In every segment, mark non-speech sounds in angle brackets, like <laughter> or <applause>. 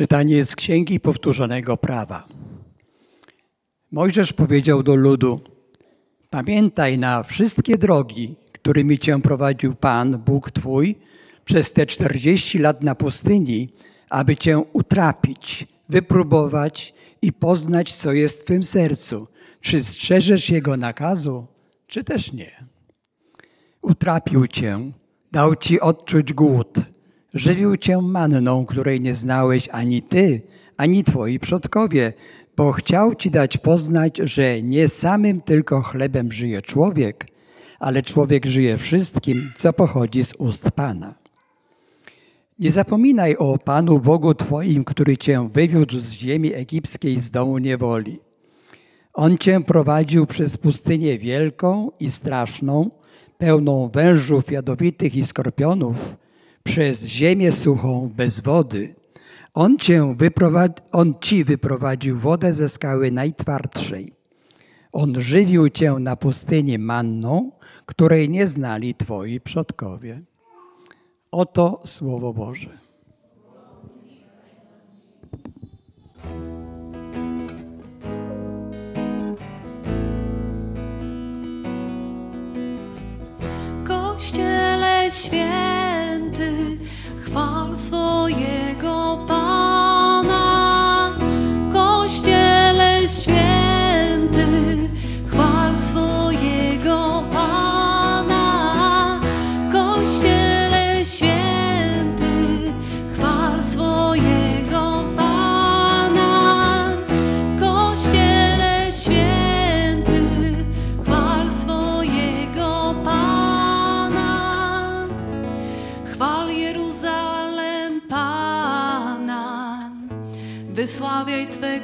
Czytanie z Księgi Powtórzonego Prawa. Mojżesz powiedział do ludu: Pamiętaj na wszystkie drogi, którymi cię prowadził Pan, Bóg Twój, przez te czterdzieści lat na pustyni, aby cię utrapić, wypróbować i poznać, co jest w twym sercu, czy strzeżesz Jego nakazu, czy też nie. Utrapił cię, dał ci odczuć głód Żywił cię manną, której nie znałeś ani ty, ani twoi przodkowie, bo chciał ci dać poznać, że nie samym tylko chlebem żyje człowiek, ale człowiek żyje wszystkim, co pochodzi z ust Pana. Nie zapominaj o Panu Bogu Twoim, który Cię wywiódł z ziemi egipskiej z domu niewoli. On Cię prowadził przez pustynię wielką i straszną, pełną wężów jadowitych i skorpionów, przez ziemię suchą bez wody. On, cię on ci wyprowadził wodę ze skały najtwardszej. On żywił cię na pustyni manną, której nie znali twoi przodkowie. Oto Słowo Boże. Kościele święty, chwal swojego Pana.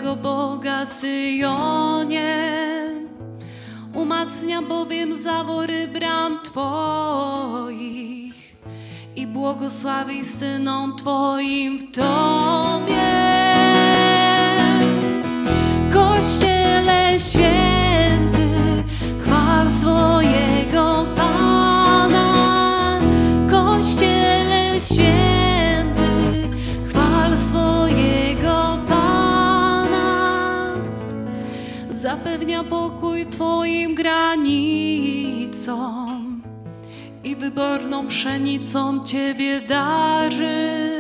Twego Boga Syjonie. Umacnia bowiem zawory bram Twoich i błogosławi synom Twoim w Tobie. Zapewnia pokój Twoim granicom i wyborną pszenicą Ciebie darzy.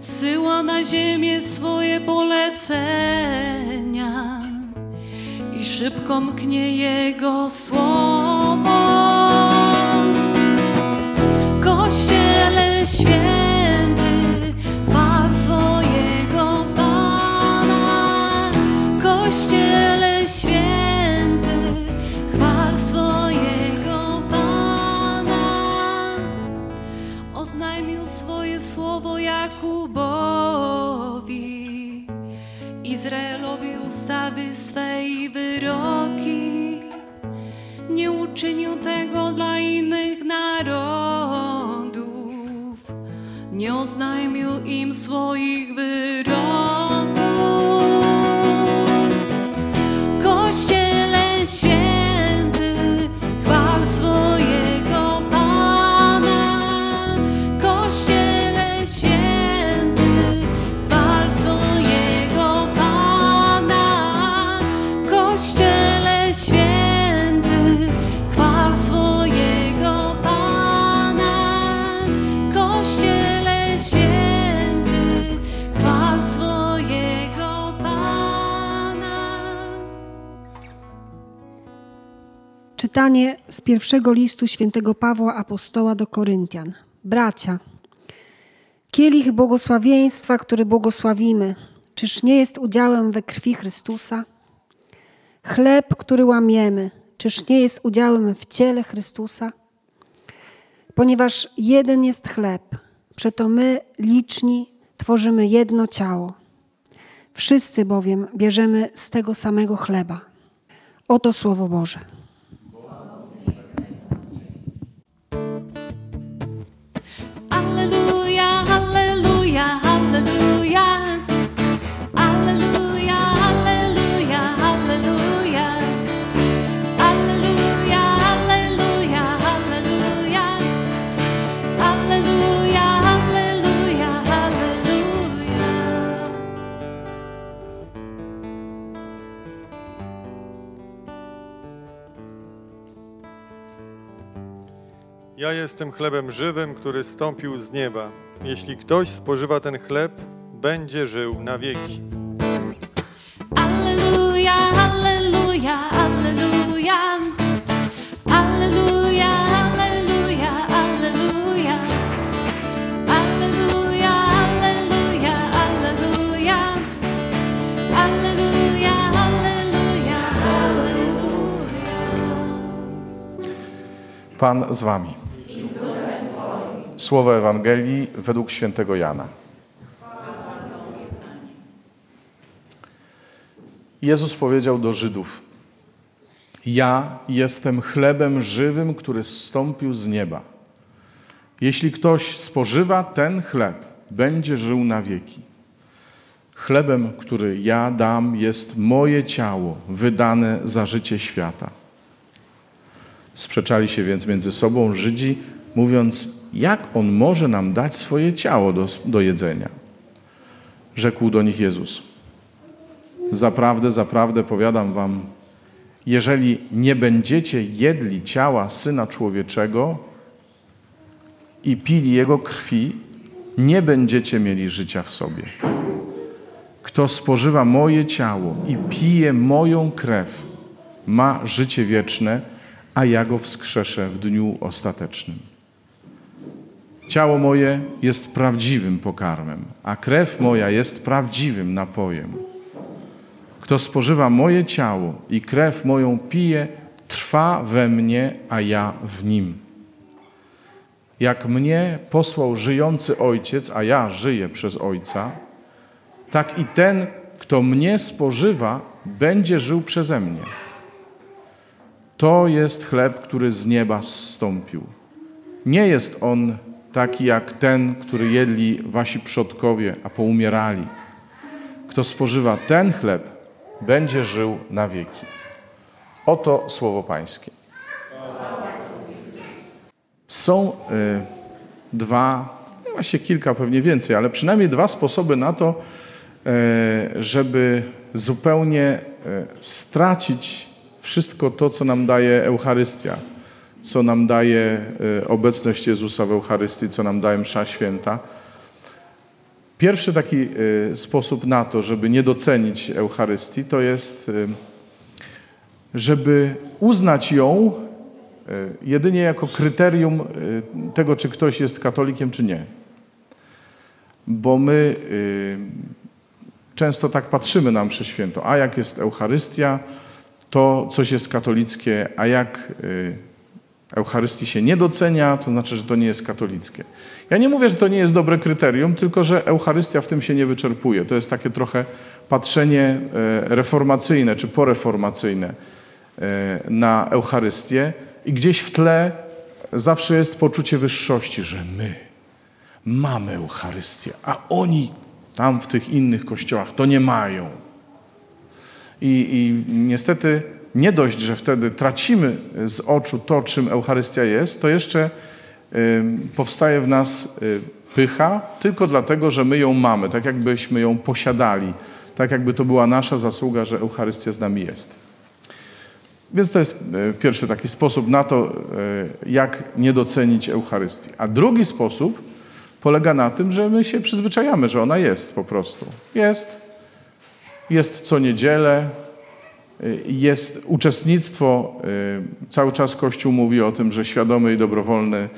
Syła na ziemię swoje polecenia i szybko mknie Jego słowo. Kościele święty, chwal swojego Pana. Kościele wyroki. Nie uczynił tego dla innych narodów, nie oznajmił im swoich wyroków. Czytanie z pierwszego listu świętego Pawła Apostoła do Koryntian. Bracia, kielich błogosławieństwa, który błogosławimy, czyż nie jest udziałem we krwi Chrystusa? Chleb, który łamiemy, czyż nie jest udziałem w ciele Chrystusa? Ponieważ jeden jest chleb, przeto my, liczni, tworzymy jedno ciało. Wszyscy bowiem bierzemy z tego samego chleba. Oto Słowo Boże. Ja jestem chlebem żywym, który stąpił z nieba. Jeśli ktoś spożywa ten chleb, będzie żył na wieki. Alleluja, alleluja, alleluja. Alleluja, alleluja, alleluja. Alleluja, alleluja, alleluja. Alleluja, alleluja, alleluja. Pan z wami. Słowo Ewangelii według świętego Jana. Jezus powiedział do Żydów: Ja jestem chlebem żywym, który zstąpił z nieba. Jeśli ktoś spożywa ten chleb, będzie żył na wieki. Chlebem, który ja dam, jest moje ciało, wydane za życie świata. Sprzeczali się więc między sobą Żydzi, mówiąc, jak on może nam dać swoje ciało do, do jedzenia? Rzekł do nich Jezus: Zaprawdę, zaprawdę powiadam wam, jeżeli nie będziecie jedli ciała syna człowieczego i pili jego krwi, nie będziecie mieli życia w sobie. Kto spożywa moje ciało i pije moją krew, ma życie wieczne, a ja go wskrzeszę w dniu ostatecznym. Ciało moje jest prawdziwym pokarmem, a krew moja jest prawdziwym napojem. Kto spożywa moje ciało i krew moją pije, trwa we mnie, a ja w nim. Jak mnie posłał żyjący Ojciec, a ja żyję przez Ojca, tak i ten, kto mnie spożywa, będzie żył przeze mnie. To jest chleb, który z nieba zstąpił. Nie jest on taki jak ten, który jedli wasi przodkowie, a poumierali. Kto spożywa ten chleb, będzie żył na wieki. Oto słowo Pańskie. Są y, dwa, no właśnie kilka, pewnie więcej, ale przynajmniej dwa sposoby na to, y, żeby zupełnie y, stracić wszystko to, co nam daje Eucharystia, co nam daje y, obecność Jezusa w Eucharystii, co nam daje Msza Święta. Pierwszy taki y, sposób na to, żeby nie docenić Eucharystii, to jest, y, żeby uznać ją jedynie jako kryterium tego, czy ktoś jest katolikiem, czy nie. Bo my często tak patrzymy na mszę świętą, a jak jest Eucharystia, to coś jest katolickie, a jak Eucharystii się nie docenia, to znaczy, że to nie jest katolickie. Ja nie mówię, że to nie jest dobre kryterium, tylko że Eucharystia w tym się nie wyczerpuje. To jest takie trochę patrzenie e, reformacyjne czy poreformacyjne e, na Eucharystię i gdzieś w tle zawsze jest poczucie wyższości, że my mamy Eucharystię, a oni tam w tych innych kościołach to nie mają. I, I niestety nie dość, że wtedy tracimy z oczu to, czym Eucharystia jest, to jeszcze powstaje w nas y, pycha tylko dlatego, że my ją mamy, tak jakbyśmy ją posiadali, tak jakby to była nasza zasługa, że Eucharystia z nami jest. Więc to jest y, pierwszy taki sposób na to, y, jak nie docenić Eucharystii. A drugi sposób polega na tym, że my się przyzwyczajamy, że ona jest po prostu. Jest, jest co niedzielę, jest uczestnictwo, y, cały czas Kościół mówi o tym, że świadomy i dobrowolny,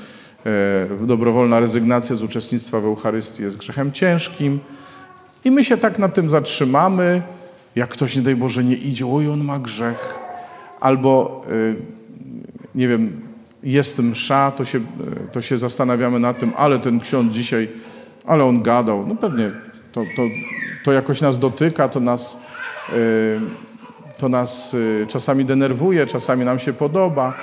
y, dobrowolna rezygnacja z uczestnictwa w Eucharystii jest grzechem ciężkim. I my się tak nad tym zatrzymamy, jak ktoś, nie daj Boże, nie idzie, oj, on ma grzech. Albo, y, nie wiem, jest msza, to się, to się zastanawiamy nad tym, ale ten ksiądz dzisiaj, ale on gadał. No pewnie to, to, to jakoś nas dotyka, to nas to nas y, czasami denerwuje, czasami nam się podoba.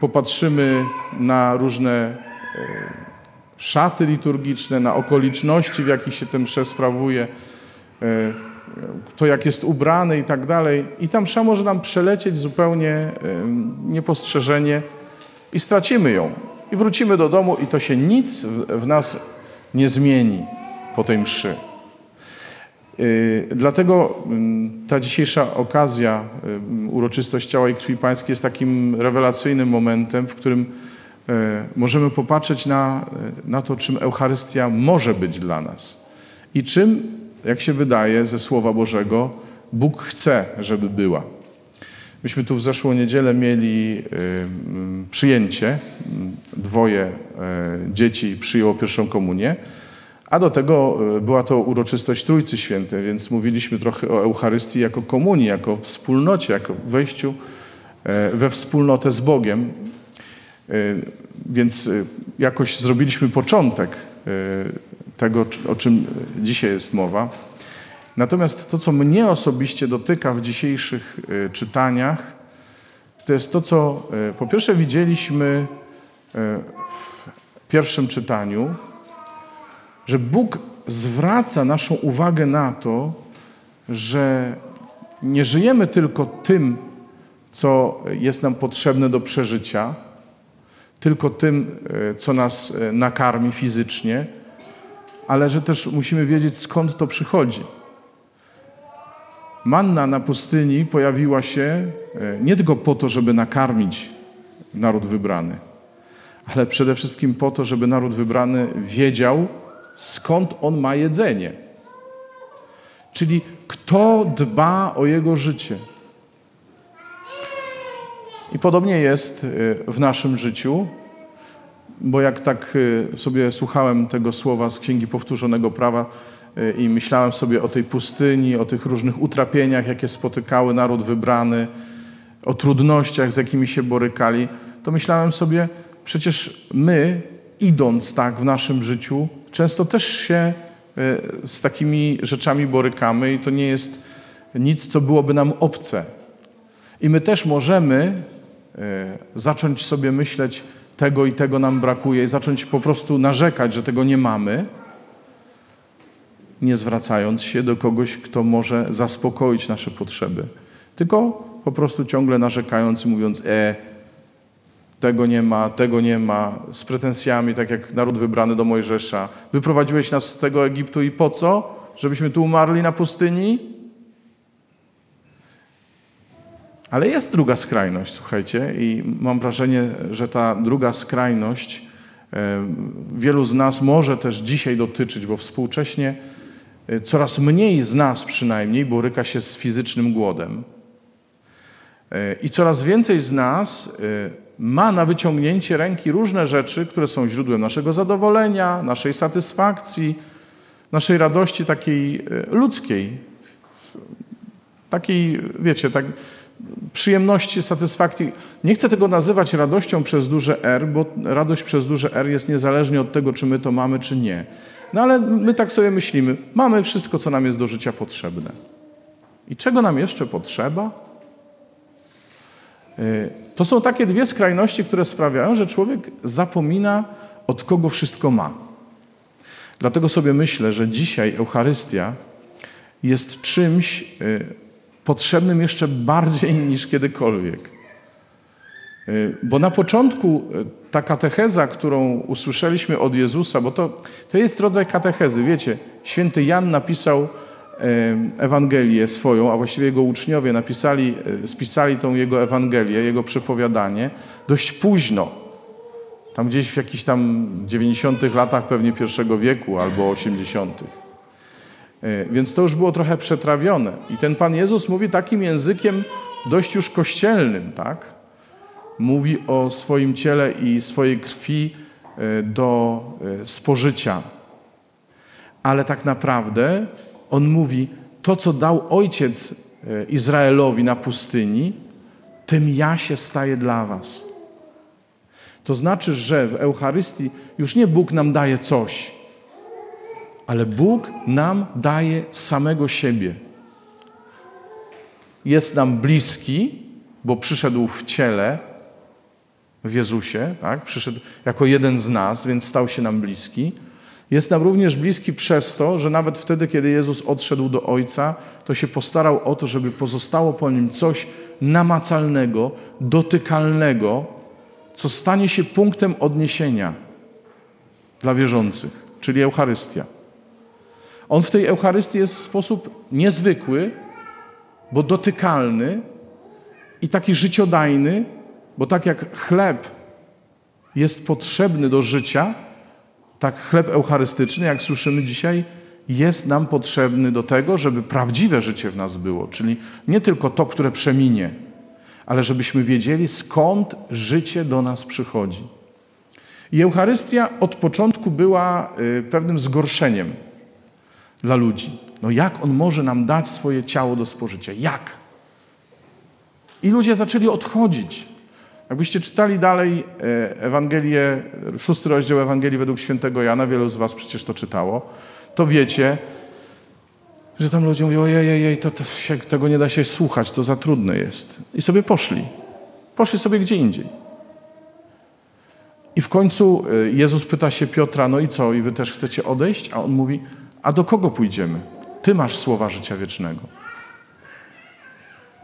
Popatrzymy na różne y, szaty liturgiczne, na okoliczności, w jakich się ten msze sprawuje, y, to jak jest ubrany i tak dalej. I ta msza może nam przelecieć zupełnie niepostrzeżenie i stracimy ją. I wrócimy do domu i to się nic w nas nie zmieni po tej mszy. Y, dlatego mm, ta dzisiejsza okazja, y, uroczystość ciała i krwi pańskiej jest takim rewelacyjnym momentem, w którym e, możemy popatrzeć na, na to, czym Eucharystia może być dla nas i czym, jak się wydaje ze Słowa Bożego, Bóg chce, żeby była. Myśmy tu w zeszłą niedzielę mieli y, mm, przyjęcie. Dwoje e, dzieci przyjęło pierwszą komunię, a do tego e, była to uroczystość Trójcy Świętej, więc mówiliśmy trochę o Eucharystii jako komunii, jako wspólnocie, jako wejściu e, we wspólnotę z Bogiem. Więc jakoś zrobiliśmy początek tego, o czym dzisiaj jest mowa. Natomiast to, co mnie osobiście dotyka w dzisiejszych e, czytaniach, to jest to, co e, po pierwsze widzieliśmy e, w pierwszym czytaniu, że Bóg zwraca naszą uwagę na to, że nie żyjemy tylko tym, co jest nam potrzebne do przeżycia, tylko tym, co nas nakarmi fizycznie, ale że też musimy wiedzieć, skąd to przychodzi. Manna na pustyni pojawiła się e, nie tylko po to, żeby nakarmić naród wybrany, ale przede wszystkim po to, żeby naród wybrany wiedział, skąd on ma jedzenie. Czyli kto dba o jego życie. I podobnie jest e, w naszym życiu, bo jak tak e, sobie słuchałem tego słowa z Księgi Powtórzonego Prawa, i myślałem sobie o tej pustyni, o tych różnych utrapieniach, jakie spotykały naród wybrany, o trudnościach, z jakimi się borykali, to myślałem sobie, przecież my, idąc tak w naszym życiu, często też się e, z takimi rzeczami borykamy i to nie jest nic, co byłoby nam obce. I my też możemy e, zacząć sobie myśleć, tego i tego nam brakuje, i zacząć po prostu narzekać, że tego nie mamy nie zwracając się do kogoś, kto może zaspokoić nasze potrzeby, tylko po prostu ciągle narzekając i mówiąc: E, tego nie ma, tego nie ma, z pretensjami, tak jak naród wybrany do Mojżesza. Wyprowadziłeś nas z tego Egiptu i po co? Żebyśmy tu umarli na pustyni? Ale jest druga skrajność, słuchajcie, i mam wrażenie, że ta druga skrajność e, wielu z nas może też dzisiaj dotyczyć, bo współcześnie Y, coraz mniej z nas przynajmniej boryka się z fizycznym głodem. Y, I coraz więcej z nas ma na wyciągnięcie ręki różne rzeczy, które są źródłem naszego zadowolenia, naszej satysfakcji, naszej radości takiej ludzkiej. Takiej, wiecie, tak, przyjemności, satysfakcji. Nie chcę tego nazywać radością przez duże R, bo radość przez duże R jest niezależnie od tego, czy my to mamy, czy nie. No ale my tak sobie myślimy, mamy wszystko, co nam jest do życia potrzebne. I czego nam jeszcze potrzeba? Y, to są takie dwie skrajności, które sprawiają, że człowiek zapomina, od kogo wszystko ma. Dlatego sobie myślę, że dzisiaj Eucharystia jest czymś y, potrzebnym jeszcze bardziej <laughs> niż kiedykolwiek. Y, bo na początku ta katecheza, którą usłyszeliśmy od Jezusa, bo to, to jest rodzaj katechezy. Wiecie, święty Jan napisał Ewangelię swoją, a właściwie jego uczniowie napisali, spisali tą jego Ewangelię, jego przepowiadanie dość późno. Tam gdzieś w jakichś tam 90 latach pewnie pierwszego wieku albo 80. Więc to już było trochę przetrawione. I ten Pan Jezus mówi takim językiem dość już kościelnym, tak? mówi o swoim ciele i swojej krwi e, do e, spożycia. Ale tak naprawdę on mówi, to co dał ojciec e, Izraelowi na pustyni, tym ja się staję dla was. To znaczy, że w Eucharystii już nie Bóg nam daje coś, ale Bóg nam daje samego siebie. Jest nam bliski, bo przyszedł w ciele, w Jezusie, tak? przyszedł jako jeden z nas, więc stał się nam bliski. Jest nam również bliski przez to, że nawet wtedy, kiedy Jezus odszedł do Ojca, to się postarał o to, żeby pozostało po nim coś namacalnego, dotykalnego, co stanie się punktem odniesienia dla wierzących, czyli Eucharystia. On w tej Eucharystii jest w sposób niezwykły, bo dotykalny i taki życiodajny, bo tak jak chleb jest potrzebny do życia, tak chleb eucharystyczny, jak słyszymy dzisiaj, jest nam potrzebny do tego, żeby prawdziwe życie w nas było, czyli nie tylko to, które przeminie, ale żebyśmy wiedzieli, skąd życie do nas przychodzi. I Eucharystia od początku była y, pewnym zgorszeniem dla ludzi. No jak on może nam dać swoje ciało do spożycia? Jak? I ludzie zaczęli odchodzić. Jakbyście czytali dalej e, Ewangelię, szósty rozdział Ewangelii według świętego Jana, wielu z was przecież to czytało, to wiecie, że tam ludzie mówią, ojej, ojej, to, to się, tego nie da się słuchać, to za trudne jest. I sobie poszli. Poszli sobie gdzie indziej. I w końcu e, Jezus pyta się Piotra, no i co, i wy też chcecie odejść? A on mówi, a do kogo pójdziemy? Ty masz słowa życia wiecznego.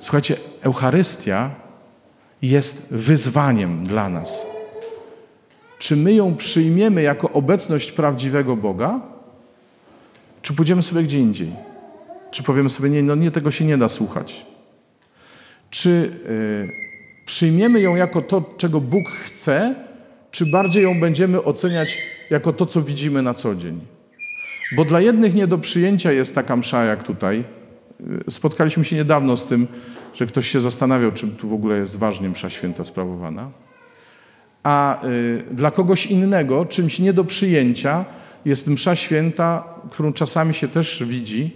Słuchajcie, Eucharystia jest wyzwaniem dla nas. Czy my ją przyjmiemy jako obecność prawdziwego Boga, czy pójdziemy sobie gdzie indziej? Czy powiemy sobie, nie, no nie, tego się nie da słuchać? Czy y, przyjmiemy ją jako to, czego Bóg chce, czy bardziej ją będziemy oceniać jako to, co widzimy na co dzień? Bo dla jednych nie do przyjęcia jest taka msza jak tutaj. Spotkaliśmy się niedawno z tym, że ktoś się zastanawiał, czym tu w ogóle jest ważnie msza święta sprawowana. A y, dla kogoś innego czymś nie do przyjęcia jest msza święta, którą czasami się też widzi,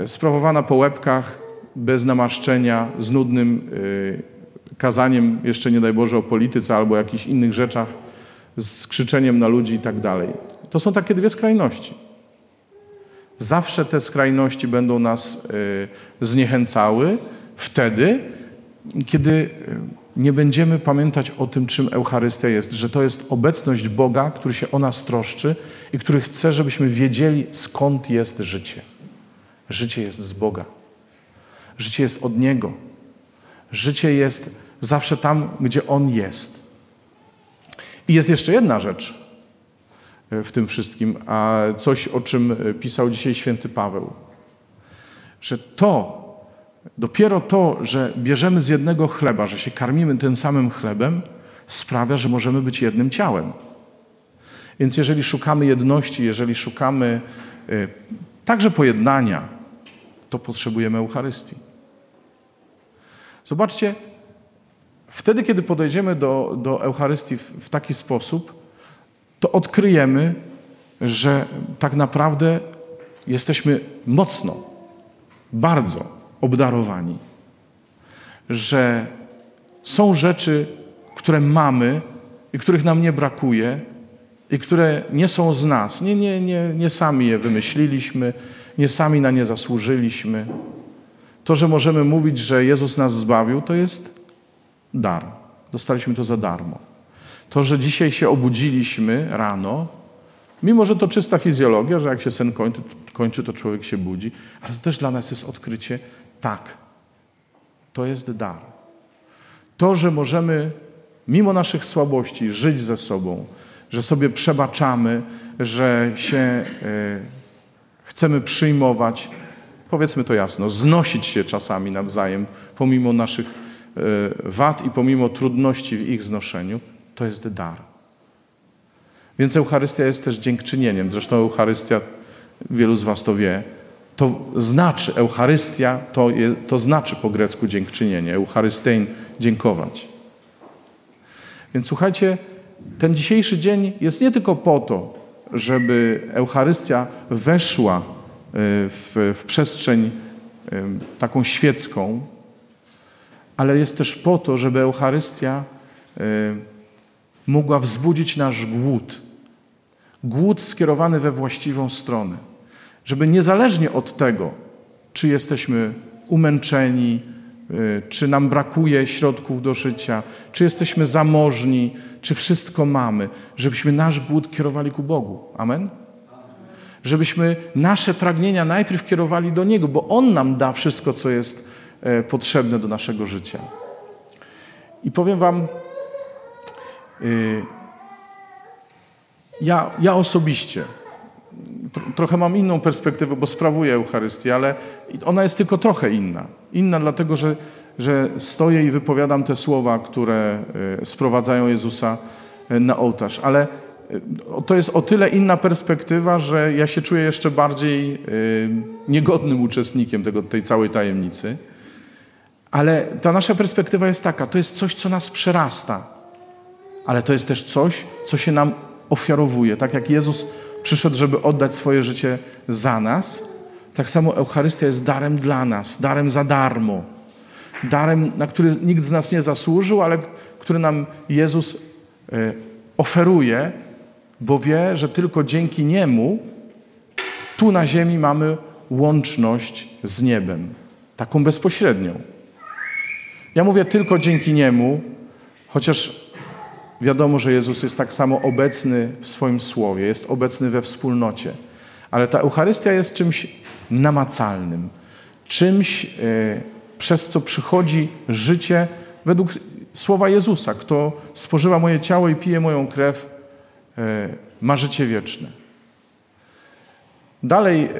y, sprawowana po łebkach, bez namaszczenia, z nudnym y, kazaniem, jeszcze nie daj Boże o polityce albo jakichś innych rzeczach, z krzyczeniem na ludzi i tak dalej. To są takie dwie skrajności. Zawsze te skrajności będą nas y, zniechęcały wtedy, kiedy y, nie będziemy pamiętać o tym, czym Eucharystia jest, że to jest obecność Boga, który się o nas troszczy i który chce, żebyśmy wiedzieli, skąd jest życie. Życie jest z Boga. Życie jest od Niego. Życie jest zawsze tam, gdzie On jest. I jest jeszcze jedna rzecz w tym wszystkim, a coś, o czym pisał dzisiaj święty Paweł. Że to, dopiero to, że bierzemy z jednego chleba, że się karmimy tym samym chlebem, sprawia, że możemy być jednym ciałem. Więc jeżeli szukamy jedności, jeżeli szukamy y, także pojednania, to potrzebujemy Eucharystii. Zobaczcie, wtedy, kiedy podejdziemy do, do Eucharystii w, w taki sposób, to odkryjemy, że tak naprawdę jesteśmy mocno, bardzo obdarowani. Że są rzeczy, które mamy i których nam nie brakuje i które nie są z nas. Nie, nie, nie, nie sami je wymyśliliśmy, nie sami na nie zasłużyliśmy. To, że możemy mówić, że Jezus nas zbawił, to jest dar. Dostaliśmy to za darmo. To, że dzisiaj się obudziliśmy rano, mimo że to czysta fizjologia, że jak się sen kończy, kończy, to człowiek się budzi, ale to też dla nas jest odkrycie, tak, to jest dar. To, że możemy mimo naszych słabości żyć ze sobą, że sobie przebaczamy, że się e, chcemy przyjmować, powiedzmy to jasno, znosić się czasami nawzajem, pomimo naszych e, wad i pomimo trudności w ich znoszeniu, to jest dar. Więc Eucharystia jest też dziękczynieniem. Zresztą Eucharystia, wielu z Was to wie, to znaczy, Eucharystia to, je, to znaczy po grecku dziękczynienie. Eucharystein, dziękować. Więc słuchajcie, ten dzisiejszy dzień jest nie tylko po to, żeby Eucharystia weszła e, w, w przestrzeń e, taką świecką, ale jest też po to, żeby Eucharystia e, mogła wzbudzić nasz głód. Głód skierowany we właściwą stronę. Żeby niezależnie od tego, czy jesteśmy umęczeni, y, czy nam brakuje środków do życia, czy jesteśmy zamożni, czy wszystko mamy, żebyśmy nasz głód kierowali ku Bogu. Amen? Żebyśmy nasze pragnienia najpierw kierowali do Niego, bo On nam da wszystko, co jest e, potrzebne do naszego życia. I powiem Wam, ja, ja osobiście trochę mam inną perspektywę, bo sprawuję Eucharystię, ale ona jest tylko trochę inna. Inna dlatego, że, że stoję i wypowiadam te słowa, które e, sprowadzają Jezusa e, na ołtarz. Ale to jest o tyle inna perspektywa, że ja się czuję jeszcze bardziej niegodnym uczestnikiem tego, tej całej tajemnicy. Ale ta nasza perspektywa jest taka, to jest coś, co nas przerasta, ale to jest też coś, co się nam ofiarowuje. Tak jak Jezus przyszedł, żeby oddać swoje życie za nas, tak samo Eucharystia jest darem dla nas, darem za darmo. Darem, na który nikt z nas nie zasłużył, ale który nam Jezus e, oferuje, bo wie, że tylko dzięki Niemu tu na ziemi mamy łączność z niebem, taką bezpośrednią. Ja mówię tylko dzięki Niemu, chociaż wiadomo, że Jezus jest tak samo obecny w swoim słowie, jest obecny we wspólnocie. Ale ta Eucharystia jest czymś namacalnym, czymś, e, przez co przychodzi życie według słowa Jezusa. Kto spożywa moje ciało i pije moją krew, e, ma życie wieczne. Dalej, e,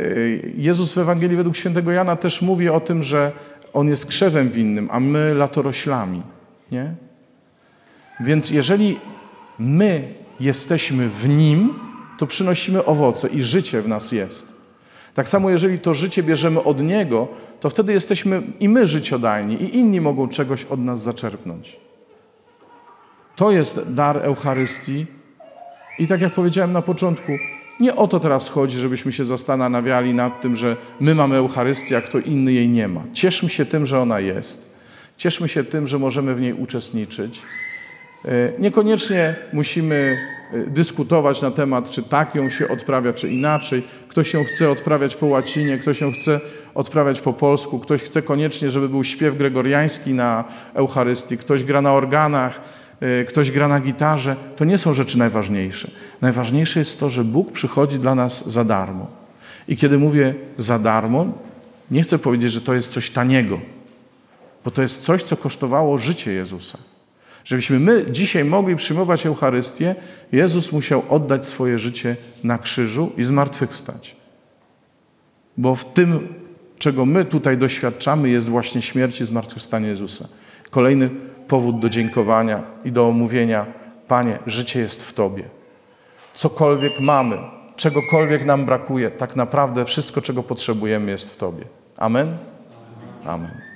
Jezus w Ewangelii według świętego Jana też mówi o tym, że On jest krzewem winnym, a my latoroślami. Nie? Więc jeżeli my jesteśmy w Nim, to przynosimy owoce i życie w nas jest. Tak samo, jeżeli to życie bierzemy od Niego, to wtedy jesteśmy i my życiodajni, i inni mogą czegoś od nas zaczerpnąć. To jest dar Eucharystii. I tak jak powiedziałem na początku, nie o to teraz chodzi, żebyśmy się zastanawiali nad tym, że my mamy Eucharystię, a kto inny jej nie ma. Cieszmy się tym, że ona jest. Cieszmy się tym, że możemy w niej uczestniczyć. E, niekoniecznie musimy e, dyskutować na temat, czy tak ją się odprawia, czy inaczej. Ktoś ją chce odprawiać po łacinie, ktoś ją chce odprawiać po polsku, ktoś chce koniecznie, żeby był śpiew gregoriański na Eucharystii, ktoś gra na organach, e, ktoś gra na gitarze. To nie są rzeczy najważniejsze. Najważniejsze jest to, że Bóg przychodzi dla nas za darmo. I kiedy mówię za darmo, nie chcę powiedzieć, że to jest coś taniego, bo to jest coś, co kosztowało życie Jezusa. Żebyśmy my dzisiaj mogli przyjmować Eucharystię, Jezus musiał oddać swoje życie na krzyżu i zmartwychwstać. Bo w tym, czego my tutaj doświadczamy, jest właśnie śmierć i zmartwychwstanie Jezusa. Kolejny powód do dziękowania i do omówienia: Panie, życie jest w Tobie. Cokolwiek mamy, czegokolwiek nam brakuje, tak naprawdę wszystko, czego potrzebujemy, jest w Tobie. Amen? Amen.